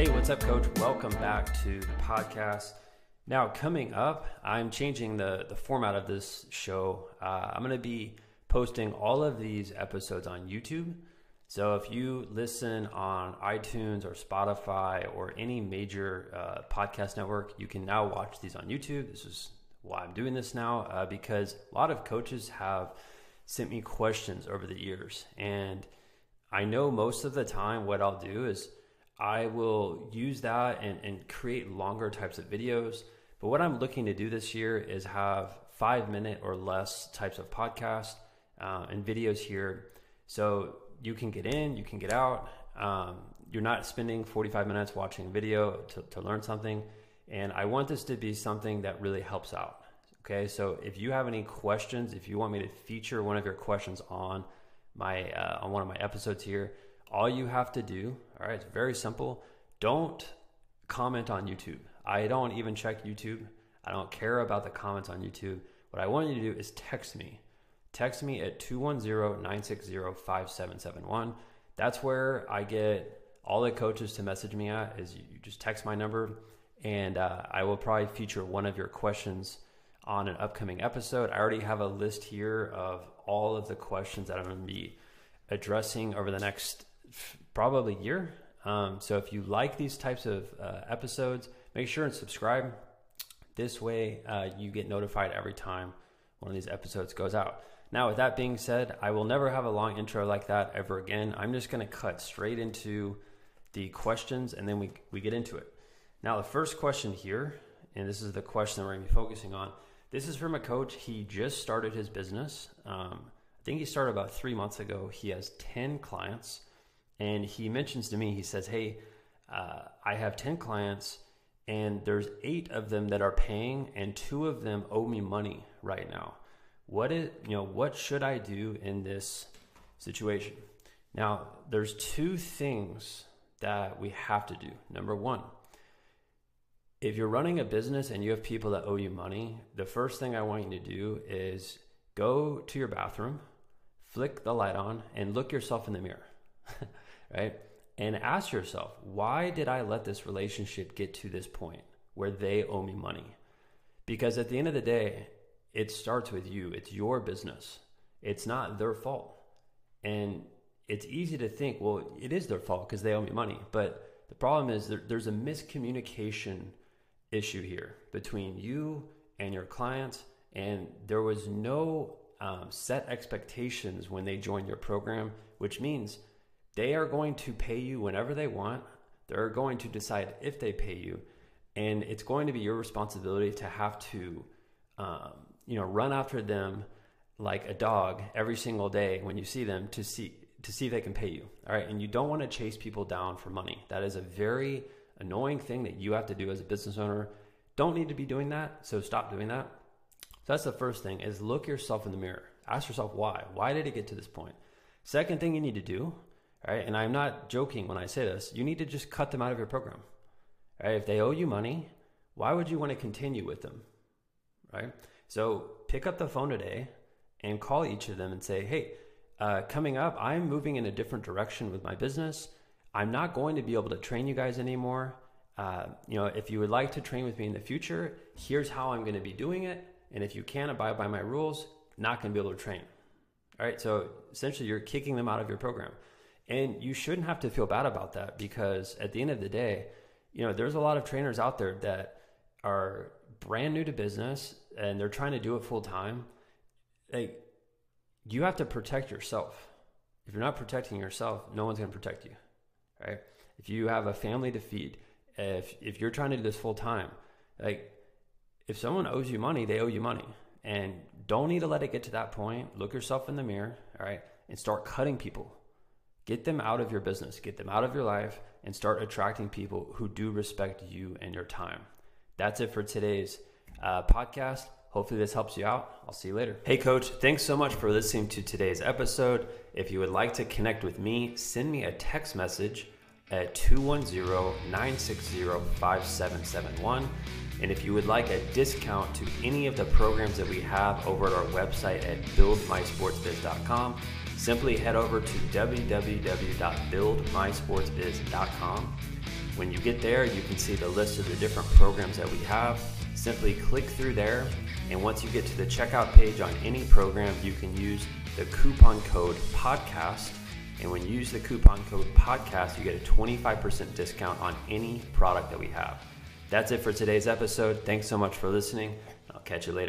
Hey, what's up, coach? Welcome back to the podcast. Now, coming up, I'm changing the, the format of this show. Uh, I'm going to be posting all of these episodes on YouTube. So if you listen on iTunes or Spotify or any major uh, podcast network, you can now watch these on YouTube. This is why I'm doing this now uh, because a lot of coaches have sent me questions over the years. And I know most of the time what I'll do is I will use that and, and create longer types of videos. But what I'm looking to do this year is have five minute or less types of podcasts uh, and videos here. So you can get in, you can get out. Um, you're not spending 45 minutes watching video to, to learn something. And I want this to be something that really helps out. Okay, so if you have any questions, if you want me to feature one of your questions on my uh, on one of my episodes here, all you have to do, all right, it's very simple. Don't comment on YouTube. I don't even check YouTube. I don't care about the comments on YouTube. What I want you to do is text me. Text me at 210 960 5771. That's where I get all the coaches to message me at is you just text my number and uh, I will probably feature one of your questions on an upcoming episode. I already have a list here of all of the questions that I'm going to be addressing over the next probably year. Um, so if you like these types of uh, episodes, make sure and subscribe. This way, uh, you get notified every time one of these episodes goes out. Now, with that being said, I will never have a long intro like that ever again. I'm just going to cut straight into the questions and then we, we get into it. Now, the first question here, and this is the question that we're going to be focusing on. This is from a coach. He just started his business. Um, I think he started about three months ago. He has 10 clients. And he mentions to me, he says, Hey, uh, I have 10 clients and there's eight of them that are paying and two of them owe me money right now. What is, you know, what should I do in this situation? Now, there's two things that we have to do. Number one, if you're running a business and you have people that owe you money, the first thing I want you to do is go to your bathroom, flick the light on, and look yourself in the mirror. right? And ask yourself, why did I let this relationship get to this point where they owe me money? Because at the end of the day, it starts with you. It's your business. It's not their fault. And it's easy to think, well, it is their fault because they owe me money. But the problem is there, there's a miscommunication issue here between you and your clients. And there was no um, set expectations when they joined your program, which means they are going to pay you whenever they want. They're going to decide if they pay you. And it's going to be your responsibility to have to, um, you know, run after them like a dog every single day when you see them to see to see if they can pay you. All right. And you don't want to chase people down for money. That is a very annoying thing that you have to do as a business owner. Don't need to be doing that. So stop doing that. So that's the first thing is look yourself in the mirror. Ask yourself why. Why did it get to this point? Second thing you need to do right? And I'm not joking when I say this. You need to just cut them out of your program, right? If they owe you money, why would you want to continue with them, right? So pick up the phone today and call each of them and say, hey, uh, coming up, I'm moving in a different direction with my business. I'm not going to be able to train you guys anymore. Uh, you know, if you would like to train with me in the future, here's how I'm going to be doing it. And if you can't abide by my rules, not going to be able to train. All right. So essentially, you're kicking them out of your program. And you shouldn't have to feel bad about that because at the end of the day, you know, there's a lot of trainers out there that are brand new to business and they're trying to do it full time. Like you have to protect yourself. If you're not protecting yourself, no one's going to protect you. Right? If you have a family to feed, if if you're trying to do this full time, like if someone owes you money, they owe you money. And don't need to let it get to that point. Look yourself in the mirror, all right, and start cutting people Get them out of your business, get them out of your life, and start attracting people who do respect you and your time. That's it for today's uh, podcast. Hopefully, this helps you out. I'll see you later. Hey, coach, thanks so much for listening to today's episode. If you would like to connect with me, send me a text message at 210 960 5771. And if you would like a discount to any of the programs that we have over at our website at buildmysportsbiz.com, simply head over to www.buildmysportsbiz.com. When you get there, you can see the list of the different programs that we have. Simply click through there, and once you get to the checkout page on any program, you can use the coupon code podcast. And when you use the coupon code podcast, you get a 25% discount on any product that we have. That's it for today's episode. Thanks so much for listening. I'll catch you later.